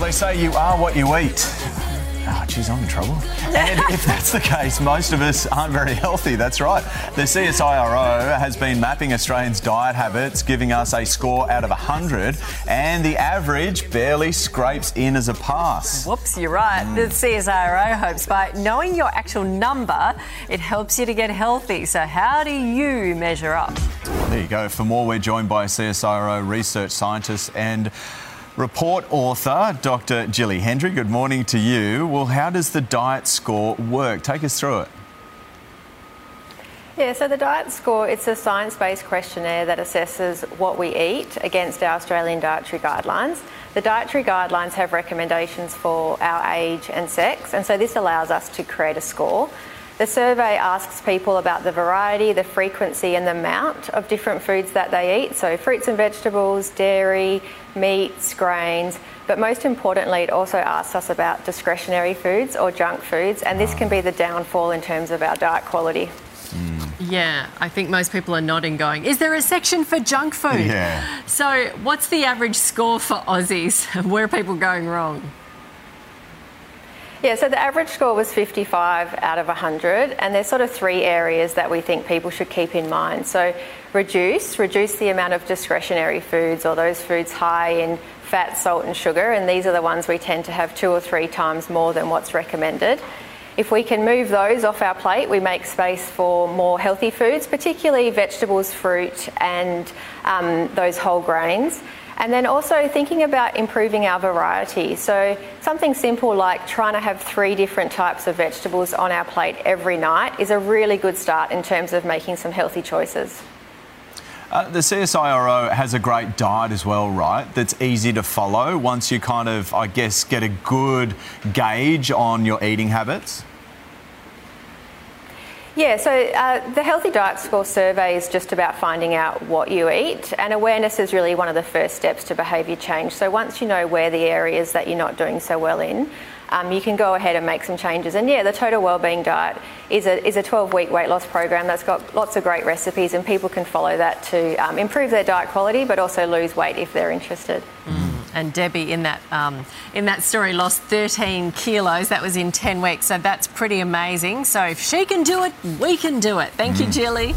Well, they say you are what you eat. Oh, geez, I'm in trouble. And if that's the case, most of us aren't very healthy. That's right. The CSIRO has been mapping Australians' diet habits, giving us a score out of 100, and the average barely scrapes in as a pass. Whoops, you're right. The hmm. CSIRO hopes by knowing your actual number, it helps you to get healthy. So, how do you measure up? There you go. For more, we're joined by CSIRO research scientist and report author, Dr. Gilly Hendrie. Good morning to you. Well, how does the diet score work? Take us through it. Yeah, so the diet score, it's a science-based questionnaire that assesses what we eat against our Australian dietary guidelines. The dietary guidelines have recommendations for our age and sex, and so this allows us to create a score. The survey asks people about the variety, the frequency, and the amount of different foods that they eat. So, fruits and vegetables, dairy, meats, grains. But most importantly, it also asks us about discretionary foods or junk foods, and this can be the downfall in terms of our diet quality. Hmm. Yeah, I think most people are nodding, going, Is there a section for junk food? Yeah. So, what's the average score for Aussies? Where are people going wrong? Yeah, so the average score was 55 out of 100, and there's sort of three areas that we think people should keep in mind. So, reduce, reduce the amount of discretionary foods or those foods high in fat, salt, and sugar, and these are the ones we tend to have two or three times more than what's recommended. If we can move those off our plate, we make space for more healthy foods, particularly vegetables, fruit, and um, those whole grains. And then also thinking about improving our variety. So, something simple like trying to have three different types of vegetables on our plate every night is a really good start in terms of making some healthy choices. Uh, the CSIRO has a great diet as well, right? That's easy to follow once you kind of, I guess, get a good gauge on your eating habits. Yeah, so uh, the Healthy Diet Score survey is just about finding out what you eat, and awareness is really one of the first steps to behaviour change. So once you know where the areas that you're not doing so well in, um, you can go ahead and make some changes. And yeah, the Total Wellbeing Diet is a, is a 12 week weight loss program that's got lots of great recipes, and people can follow that to um, improve their diet quality but also lose weight if they're interested. And Debbie, in that um, in that story, lost 13 kilos. That was in 10 weeks, so that's pretty amazing. So if she can do it, we can do it. Thank you, Jilly.